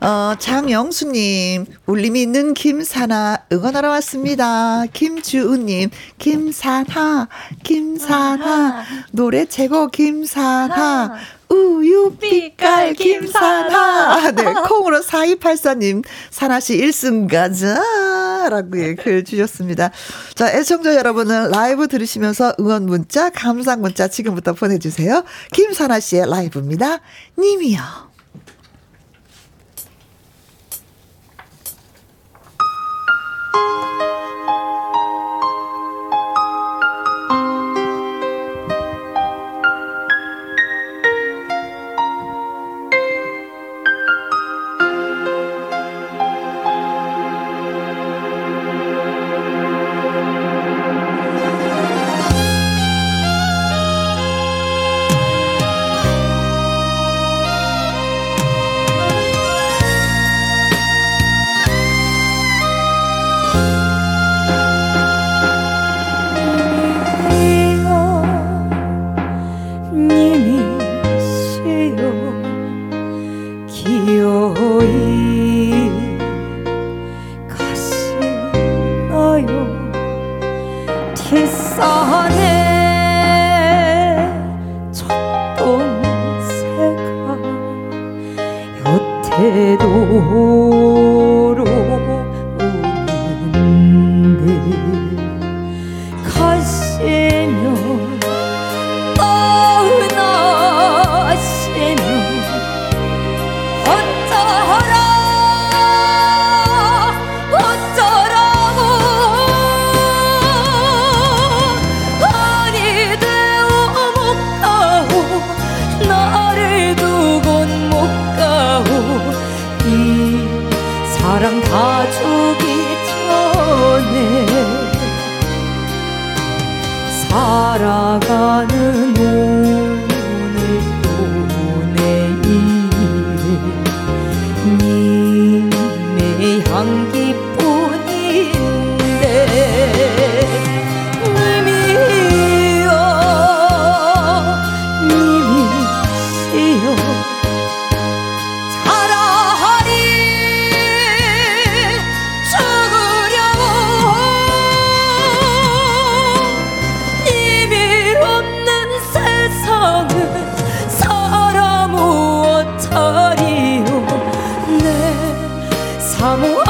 어, 장영수님, 울림이 있는 김사나 응원하러 왔습니다. 김주우님, 김사나, 김사나, 노래 최고 김사나, 우유 빛깔 김사나. 네, 콩으로 4284님, 사나씨 1승 가자. 라고 예, 글 주셨습니다. 자, 애청자 여러분은 라이브 들으시면서 응원 문자, 감상 문자 지금부터 보내주세요. 김사나 씨의 라이브입니다. 님이요. 사모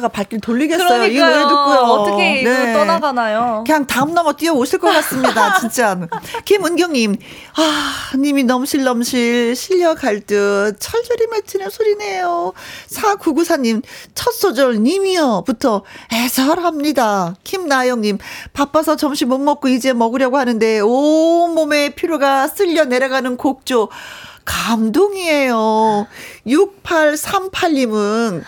가다가 발길 돌리겠어요. 그러니까요. 이 노래 듣고요. 어떻게 네. 떠나가나요? 그냥 다음 넘어 뛰어 오실 것 같습니다. 진짜. 김은경님, 아, 님이 넘실넘실 실려갈 듯 철저히 맺히는 소리네요. 4994님, 첫 소절 님이요.부터 애설합니다. 김나영님, 바빠서 점심 못 먹고 이제 먹으려고 하는데 온몸에 피로가 쓸려 내려가는 곡조. 감동이에요. 6838님은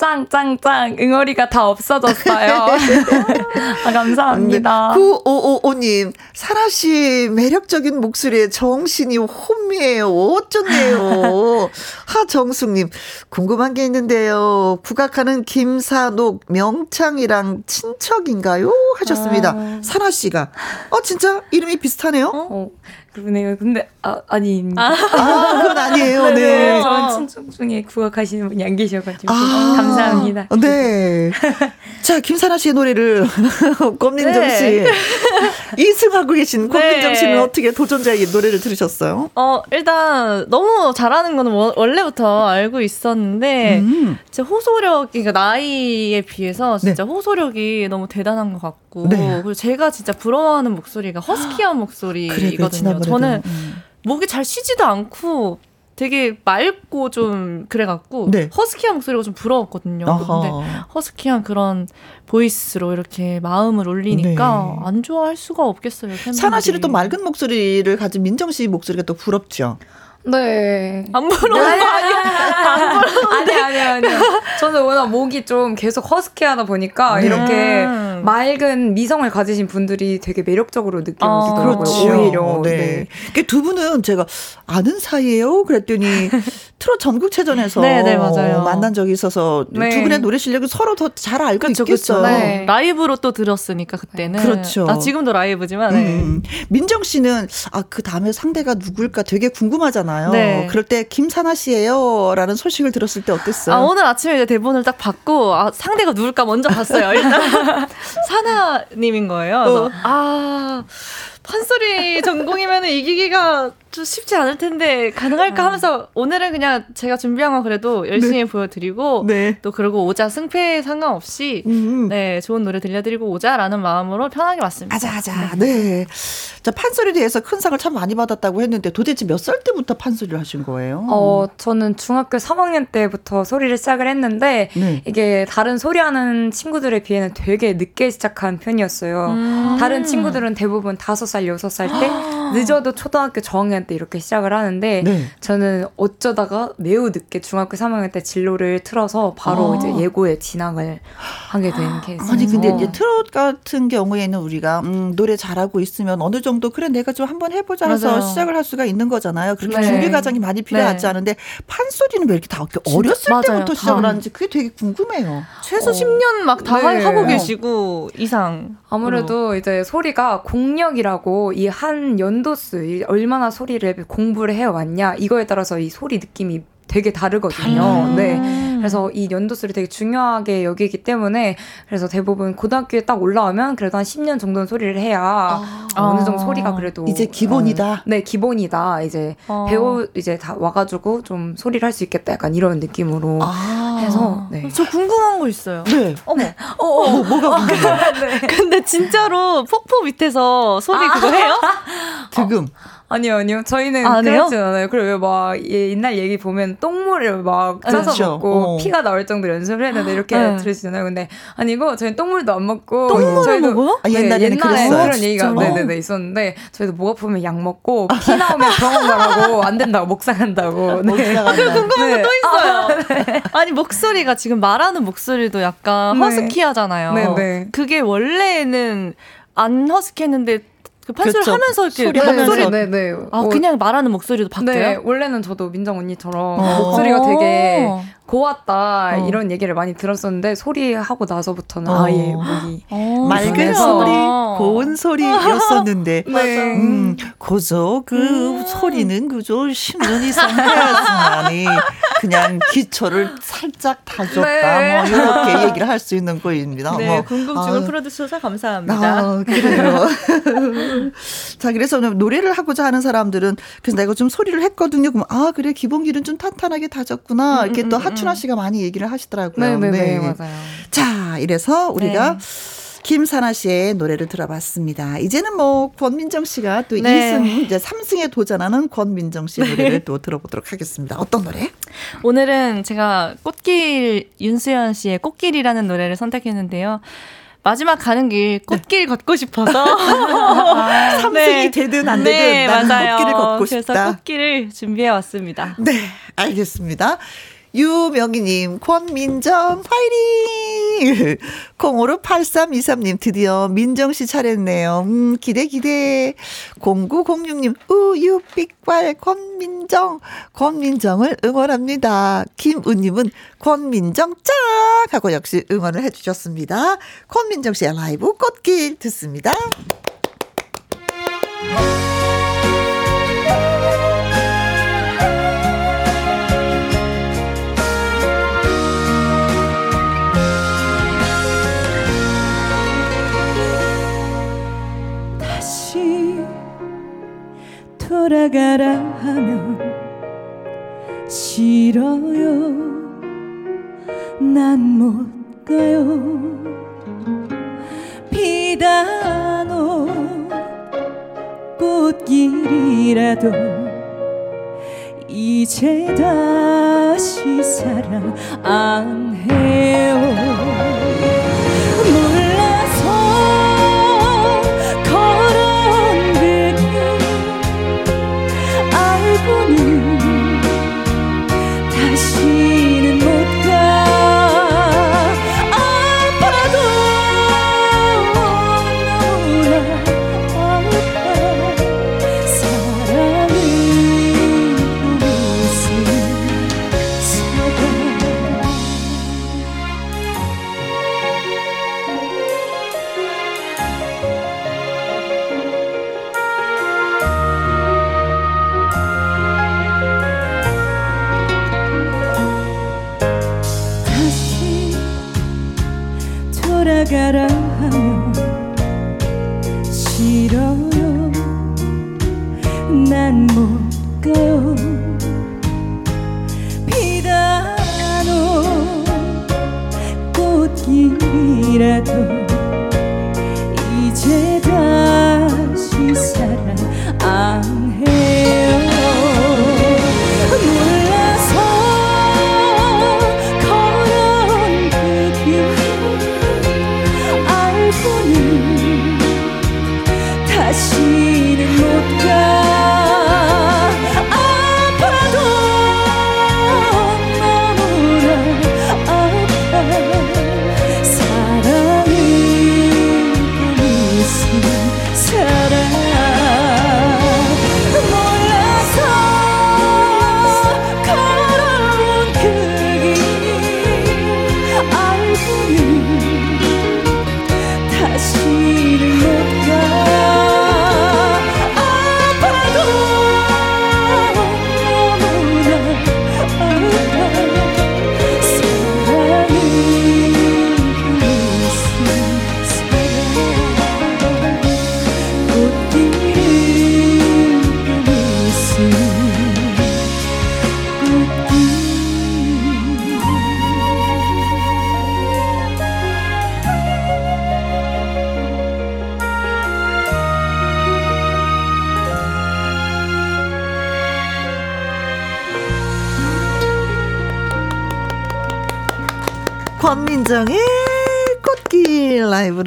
짱짱짱 응어리가 다 없어졌어요. 아, 감사합니다. 9555님 사라 씨 매력적인 목소리에 정신이 혼미해요. 어쩐네요. 하정숙님 궁금한 게 있는데요. 국악하는 김사녹 명창이랑 친척인가요? 하셨습니다. 아... 사라 씨가 어 진짜 이름이 비슷하네요. 어? 어. 그러네요. 근데 아 아닙니다. 아, 아 그건 아니에요. 네. 네. 저는 친척 중에 국악하시는 분이 안 계셔가지고 아, 감사합니다. 네. 자 김사나 씨의 노래를 곰민정 네. 씨 이승하고 계신 곰민정 네. 씨는 어떻게 도전자의 노래를 들으셨어요? 어 일단 너무 잘하는 거는 원래부터 알고 있었는데 음. 제 호소력 그러니까 나이에 비해서 진짜 네. 호소력이 너무 대단한 것 같고 네. 그리고 제가 진짜 부러워하는 목소리가 허스키한 목소리거든요. 그래, 저는 음. 목이 잘 쉬지도 않고 되게 맑고 좀 그래갖고 네. 허스키한 목소리가 좀 부러웠거든요. 아하. 근데 허스키한 그런 보이스로 이렇게 마음을 올리니까 네. 안 좋아할 수가 없겠어요. 사나 씨는 또 맑은 목소리를 가진 민정 씨 목소리가 또 부럽죠. 네. 안 부러운 거 아니야? 안 부러운데. 아니, 아니, 아니. 저는 워낙 목이 좀 계속 허스키 하다 보니까 네. 이렇게 맑은 미성을 가지신 분들이 되게 매력적으로 느껴지더라고요. 아, 그렇죠. 오히려. 네. 네. 두 분은 제가 아는 사이예요? 그랬더니 트롯 전국체전에서 네, 네, 맞아요. 만난 적이 있어서 네. 두 분의 노래 실력을 서로 더 잘 알고 그쵸, 있겠어요. 네. 라이브로 또 들었으니까 그때는. 그렇죠. 아, 지금도 라이브지만. 네. 음. 민정 씨는 아, 그 다음에 상대가 누굴까 되게 궁금하잖아요. 네. 그럴 때 김사나 씨예요라는 소식을 들었을 때 어땠어요? 아, 오늘 아침에 이제 대본을 딱 받고 아, 상대가 누굴까 먼저 봤어요. 일단 사나님인 거예요. 어. 아 판소리 전공이면 이기기가 좀 쉽지 않을 텐데 가능할까 어. 하면서 오늘은 그냥 제가 준비한 거 그래도 열심히 네. 보여드리고 네. 또 그러고 오자 승패에 상관없이 음. 네 좋은 노래 들려드리고 오자라는 마음으로 편하게 왔습니다. 아자 아자 네. 네. 자 판소리 대해서 큰 상을 참 많이 받았다고 했는데 도대체 몇 살 때부터 판소리를 하신 거예요? 어 저는 중학교 3학년 때부터 소리를 시작을 했는데 네. 이게 다른 소리하는 친구들에 비해는 되게 늦게 시작한 편이었어요. 음. 다른 친구들은 대부분 5살 6살 때 늦어도 초등학교 저학년 때 이렇게 시작을 하는데 네. 저는 어쩌다가 매우 늦게 중학교 3학년 때 진로를 틀어서 바로 아. 이제 예고에 진학을 하게 된 케이스. 아니 근데 이제 트롯 같은 경우에는 우리가 음, 노래 잘하고 있으면 어느 정도 그래 내가 좀 한번 해보자 해서 맞아요. 시작을 할 수가 있는 거잖아요. 그렇게 네. 준비 과정이 많이 필요하지 네. 않은데 판소리는 왜 이렇게 다 어렸을 맞아요. 때부터 시작을 하는지 그게 되게 궁금해요. 최소 어. 10년 막다 네. 하고 계시고 이상. 아무래도 이제 소리가 공력이라고 이 한 연 도수 얼마나 소리를 공부를 해왔냐 이거에 따라서 이 소리 느낌이 되게 다르거든요. 음. 네. 그래서 이 연도수를 되게 중요하게 여기기 때문에 그래서 대부분 고등학교에 딱 올라오면 그래도 한 10년 정도는 소리를 해야 아. 어느 정도 소리가 그래도 이제 기본이다. 음, 네, 기본이다. 이제 아. 배우 이제 다 와가지고 좀 소리를 할 수 있겠다. 약간 이런 느낌으로 아. 해서. 네. 저 궁금한 거 있어요. 네. 어머. 어, 어. 뭐, 뭐가 궁금해? 네. 근데 진짜로 폭포 밑에서 소리 아. 그거 해요? 득음. 어. 아니요, 아니요. 저희는 아, 그렇진 않아요. 그리고 막 옛날 얘기 보면 똥물을 막 짜서 그렇죠. 먹고 어. 피가 나올 정도로 연습을 했는데 이렇게 네. 들으시잖아요. 근데 아니고 저희 똥물도 안 먹고 똥물을 먹어요? 아, 네, 옛날에 그런 얘기가 네네네 있었는데 저희도 목 아프면 약 먹고 피 나오면 병원 가라고 안 된다고 목상한다고. 네. 아, 그 궁금한 네. 거또 있어요. 아, 네. 아니 목소리가 지금 말하는 목소리도 약간 네. 허스키하잖아요. 네네. 그게 원래는 안 허스키했는데 그 판소리 그렇죠. 하면서 이렇게 소리 목소리 네, 네. 아 그냥 말하는 목소리도 바뀌어요? 네, 원래는 저도 민정 언니처럼 어. 목소리가 되게 고왔다 어. 이런 얘기를 많이 들었었는데 소리하고 나서부터는 어. 아예 목이 어. 맑은 소리, 고운 소리였었는데 네. 음, 그저 그 음. 소리는 그저 10년 이상 해야지만이 그냥 기초를 살짝 다줬다 네. 뭐 이렇게 얘기를 할 수 있는 거입니다. 네, 뭐. 궁금증을 아. 풀어주셔서 감사합니다. 아, 그래요. 자, 그래서 노래를 하고자 하는 사람들은 그래서 내가 좀 소리를 했거든요. 그럼 아 그래 기본기는 좀 탄탄하게 다졌구나. 이렇게 음, 음, 또 음, 하 하춘아 씨가 많이 얘기를 하시더라고요. 네네네, 네, 네, 맞아요. 자, 이래서 우리가 네. 김사나 씨의 노래를 들어봤습니다. 이제는 뭐 권민정 씨가 또 네. 2승 이제 3승에 도전하는 권민정 씨 노래를 네. 또 들어보도록 하겠습니다. 어떤 노래? 오늘은 제가 꽃길 윤수연 씨의 꽃길이라는 노래를 선택했는데요. 마지막 가는 길 꽃길 네. 걷고 싶어서 아, 삼승이 네. 되든 안 되든 네, 나는 맞아요. 꽃길을 걷고 싶다. 그래서 꽃길을 준비해 왔습니다. 네, 알겠습니다. 유명희님, 권민정, 파이팅! 05로 8323님, 드디어 민정 씨 차례네요. 음, 기대, 기대. 0906님, 우유, 삑발, 권민정, 권민정을 응원합니다. 김우님은 권민정 짝! 하고 역시 응원을 해주셨습니다. 권민정 씨의 라이브 꽃길 듣습니다. 돌아가라 하면 싫어요. 난 못 가요. 비단오 꽃길이라도 이제 다시 사랑 안 해요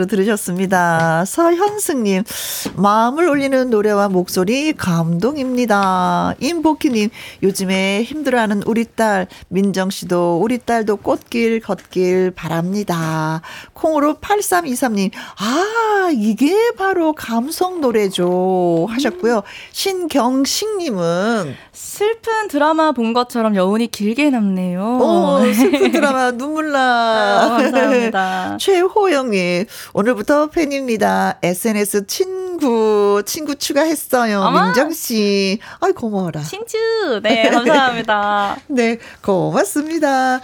라이브로 들으셨습니다. 서현승님, 마음을 울리는 노래와 목소리 감동입니다. 임복희님, 요즘에 힘들어하는 우리 딸, 민정씨도 우리 딸도 꽃길 걷길 바랍니다. 콩으로 8323님, 아, 이게 바로 감성 노래죠. 하셨고요. 신경식 님은, 슬픈 드라마 본 것처럼 여운이 길게 남네요. 오, 슬픈 드라마 눈물 나. 아, 감사합니다. 최호영 님, 오늘부터 팬입니다. SNS 친구, 친구 추가했어요. 어마? 민정 씨. 아이, 고마워라. 친추. 네, 감사합니다. 네, 고맙습니다.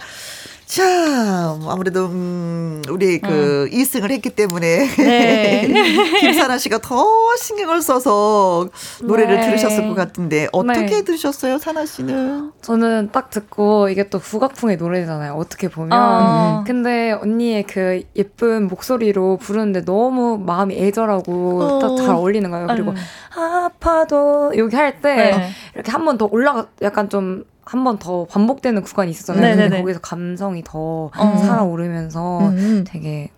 자, 아무래도 음, 우리 그 음. 2승을 했기 때문에 네. 김사나 씨가 더 신경을 써서 노래를 네. 들으셨을 것 같은데 어떻게 네. 들으셨어요, 사나 씨는? 저는 딱 듣고 이게 또 국악풍의 노래잖아요. 어떻게 보면. 어. 근데 언니의 그 예쁜 목소리로 부르는데 너무 마음이 애절하고 어. 딱잘 어울리는 거예요. 그리고 음. 아파도 여기 할때 네. 이렇게 한 번 더 올라가 약간 좀 한 번 더 반복되는 구간이 있었잖아요. 네네네. 근데 거기서 감성이 더 어. 살아오르면서 음. 되게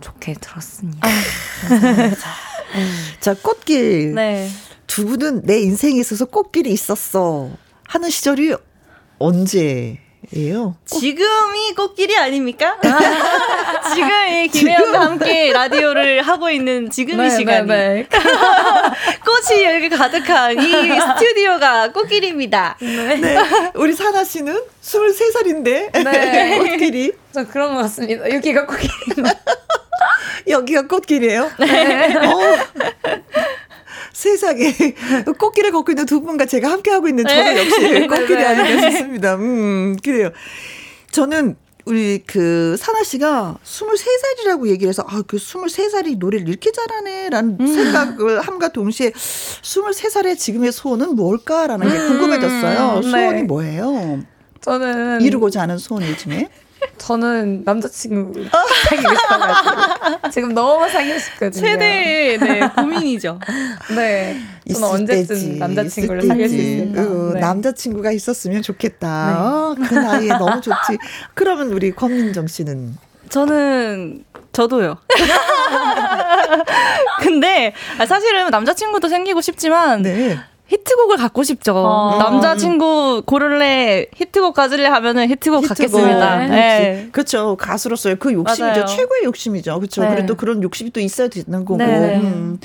좋게 들었습니다. 아, 자, 꽃길. 네. 두 분은 내 인생에 있어서 꽃길이 있었어. 하는 시절이 언제? 예요. 지금이 꽃길이 아닙니까? 지금 이 김혜영과 함께 라디오를 하고 있는 지금 이 네, 시간이 네, 네. 꽃이 여기 가득한 이 스튜디오가 꽃길입니다. 네. 네. 우리 사나 씨는 23살인데 네. 꽃길이 저 그런 것 같습니다. 여기가 꽃길. 여기가 꽃길이에요? 네. 어. 세상에 꽃길을 걷고 있는 두 분과 제가 함께 하고 있는 저는 네. 역시 네, 꽃길이 네. 아닌가 싶습니다. 음, 그래요. 저는 우리 그 사나 씨가 23살이라고 얘기를 해서 아, 그 23살이 노래를 이렇게 잘하네라는 음. 생각을 함과 동시에 23살의 지금의 소원은 뭘까라는 게 음. 궁금해졌어요. 소원이 네. 뭐예요? 저는 이루고자 하는 소원 요즘에 저는 남자친구 사귀고 싶어가지고 지금 너무 사귀고 싶거든요. 최대 네, 고민이죠. 네, 저는 언제쯤 때지, 남자친구를 사귈 수 있을까? 어, 네. 남자친구가 있었으면 좋겠다. 네. 어, 그 나이에 너무 좋지. 그러면 우리 권민정 씨는? 저는 저도요. 근데 사실은 남자친구도 생기고 싶지만 네. 히트곡을 갖고 싶죠. 어. 남자친구 고를래 히트곡 가질래 하면은 히트곡, 히트곡. 갖겠습니다. 네. 네. 그렇죠. 가수로서의 그 욕심이죠. 맞아요. 최고의 욕심이죠. 그렇죠. 네. 그래도 그런 욕심이 또 있어야 되는 거고. 네. 음.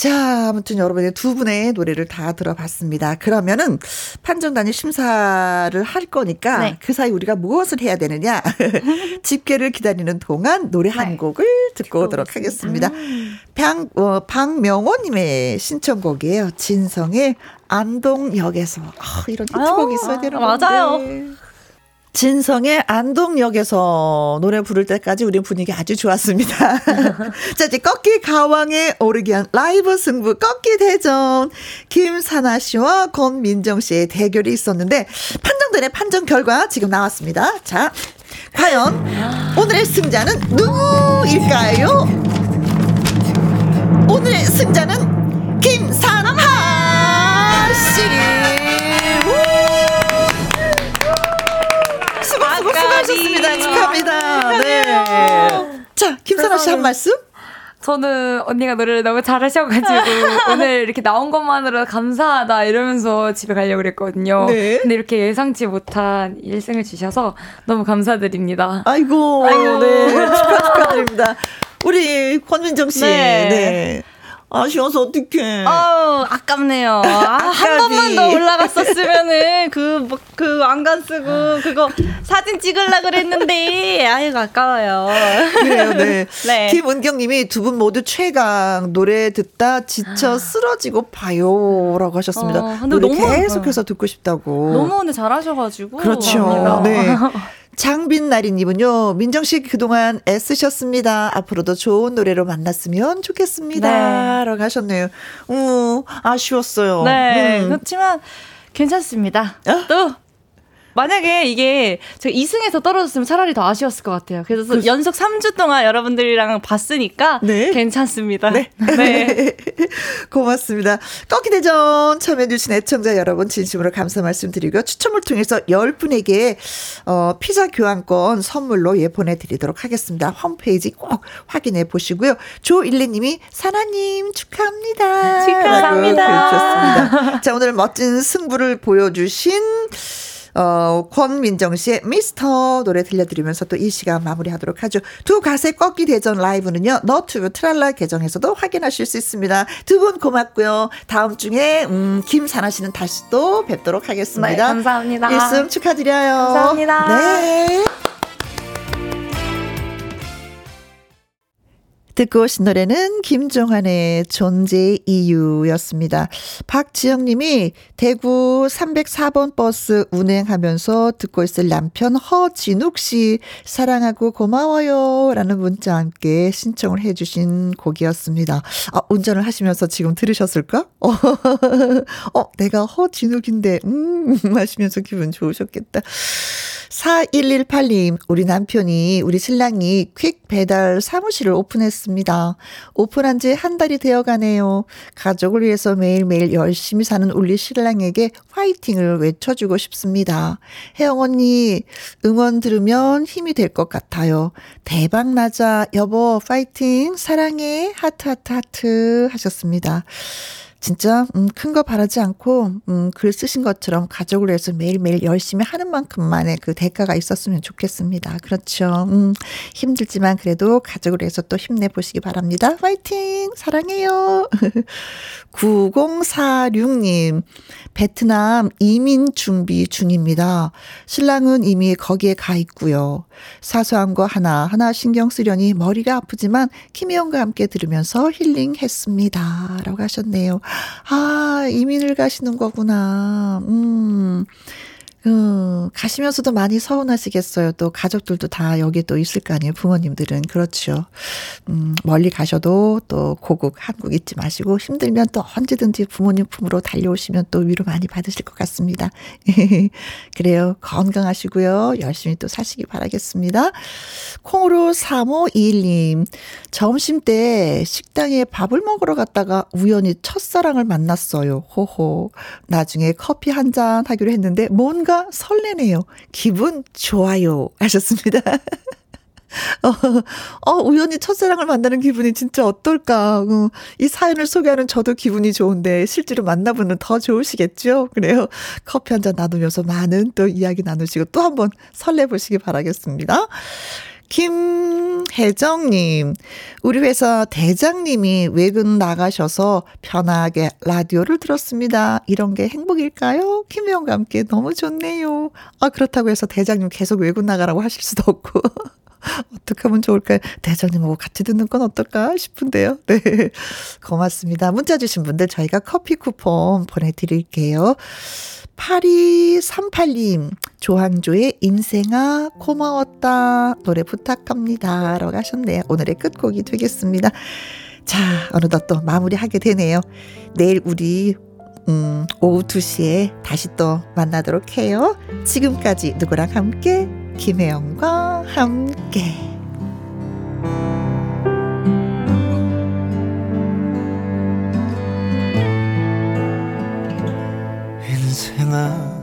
자, 아무튼 여러분의 두 분의 노래를 다 들어봤습니다. 그러면은 판정단이 심사를 할 거니까 네. 그 사이 우리가 무엇을 해야 되느냐? 집계를 기다리는 동안 노래 한 네. 곡을 듣고 오도록 하겠습니다. 방, 어, 박명호님의 신청곡이에요. 진성의 안동역에서. 아, 이런 히트곡이 있어야 되는 아, 맞아요. 진성의 안동역에서 노래 부를 때까지 우리 분위기 아주 좋았습니다. 자, 이제 꺾기 가왕에 오르기 한 라이브 승부 꺾기 대전. 김사나 씨와 권민정 씨의 대결이 있었는데, 판정단의 판정 결과 지금 나왔습니다. 자, 과연 오늘의 승자는 누구일까요? 오늘의 승자는 김사나 씨! 수고하셨습니다. 축하합니다. 네. 자, 김선아 씨 한 말씀? 저는 언니가 노래를 너무 잘하셔가지고 오늘 이렇게 나온 것만으로 감사하다 이러면서 집에 가려고 그랬거든요. 네. 근데 이렇게 예상치 못한 1승을 주셔서 너무 감사드립니다. 아이고, 아이고. 네. 축하, 축하드립니다. 우리 권민정 씨. 네. 네. 아쉬워서 어떡해. 어 아깝네요. 아, 한 번만 더 올라갔었으면은 그, 뭐, 그 왕관 쓰고 그거 사진 찍으려 그랬는데, 아유, 아까워요. 그래요, 네. 네. 김은경 님이 두 분 모두 최강 노래 듣다 지쳐 쓰러지고 봐요. 라고 하셨습니다. 어, 근데 노래 너무 계속해서 듣고 싶다고. 너무 근데 잘하셔가지고. 그렇죠. 네. 장빈나리님은요, 민정씨 그동안 애쓰셨습니다. 앞으로도 좋은 노래로 만났으면 좋겠습니다. 네. 라고 하셨네요. 음, 아쉬웠어요. 네. 음. 그렇지만 괜찮습니다. 어? 또 만약에 이게 제가 2승에서 떨어졌으면 차라리 더 아쉬웠을 것 같아요. 그래서 그... 연속 3주 동안 여러분들이랑 봤으니까 네. 괜찮습니다. 네. 네. 고맙습니다. 꺾기대전 참여해주신 애청자 여러분 진심으로 감사 말씀드리고요. 추첨을 통해서 10분에게 어, 피자 교환권 선물로 예 보내드리도록 하겠습니다. 홈페이지 꼭 확인해 보시고요. 조일리님이 사나님 축하합니다. 축하합니다. 자 오늘 멋진 승부를 보여주신 어, 권민정 씨의 미스터 노래 들려드리면서 또 이 시간 마무리하도록 하죠. 두 가세 꺾기 대전 라이브는요. 너튜브 트랄라 계정에서도 확인하실 수 있습니다. 두 분 고맙고요. 다음 주에 음, 김사나 씨는 다시 또 뵙도록 하겠습니다. 네, 감사합니다. 1승 축하드려요. 감사합니다. 네. 듣고 오신 노래는 김종환의 존재 이유였습니다. 박지영 님이 대구 304번 버스 운행하면서 듣고 있을 남편 허진욱 씨 사랑하고 고마워요 라는 문자와 함께 신청을 해 주신 곡이었습니다. 아, 운전을 하시면서 지금 들으셨을까? 어, 어 내가 허진욱인데 음 하시면서 기분 좋으셨겠다. 4118님, 우리 남편이, 우리 신랑이 퀵 배달 사무실을 오픈했습니다. 오픈한 지 한 달이 되어 가네요. 가족을 위해서 매일매일 열심히 사는 우리 신랑에게 화이팅을 외쳐주고 싶습니다. 혜영 언니, 응원 들으면 힘이 될 것 같아요. 대박 나자, 여보, 파이팅, 사랑해, 하트, 하트, 하트 하셨습니다. 진짜 음, 큰 거 바라지 않고 음, 글 쓰신 것처럼 가족을 위해서 매일매일 열심히 하는 만큼만의 그 대가가 있었으면 좋겠습니다. 그렇죠. 음, 힘들지만 그래도 가족을 위해서 또 힘내보시기 바랍니다. 화이팅! 사랑해요. 9046님, 베트남 이민 준비 중입니다. 신랑은 이미 거기에 가 있고요. 사소한 거 하나 하나 신경 쓰려니 머리가 아프지만 김혜영과 함께 들으면서 힐링했습니다. 라고 하셨네요. 아, 이민을 가시는 거구나. 음. 음, 가시면서도 많이 서운하시겠어요. 또 가족들도 다 여기 또 있을 거 아니에요. 부모님들은. 그렇죠. 음, 멀리 가셔도 또 고국 한국 잊지 마시고 힘들면 또 언제든지 부모님 품으로 달려오시면 또 위로 많이 받으실 것 같습니다. 그래요. 건강하시고요. 열심히 또 사시기 바라겠습니다. 콩으로 3521님. 점심 때 식당에 밥을 먹으러 갔다가 우연히 첫사랑을 만났어요. 호호. 나중에 커피 한 잔 하기로 했는데 뭔가 뭔가 설레네요. 기분 좋아요. 하셨습니다. 어, 어, 우연히 첫사랑을 만나는 기분이 진짜 어떨까. 어, 이 사연을 소개하는 저도 기분이 좋은데, 실제로 만나보면 더 좋으시겠죠? 그래요. 커피 한 잔 나누면서 많은 또 이야기 나누시고 또 한번 설레보시기 바라겠습니다. 김혜정님, 우리 회사 대장님이 외근 나가셔서 편하게 라디오를 들었습니다. 이런 게 행복일까요? 김혜영과 함께 너무 좋네요. 아, 그렇다고 해서 대장님 계속 외근 나가라고 하실 수도 없고. 어떻게 하면 좋을까요? 대장님하고 같이 듣는 건 어떨까 싶은데요. 네. 고맙습니다. 문자 주신 분들 저희가 커피 쿠폰 보내드릴게요. 8238님, 조항조의 인생아 고마웠다 노래 부탁합니다 라고 하셨네요. 오늘의 끝곡이 되겠습니다. 자, 어느덧 또 마무리하게 되네요. 내일 우리 음, 오후 2시에 다시 또 만나도록 해요. 지금까지 누구랑 함께 김혜영과 함께 love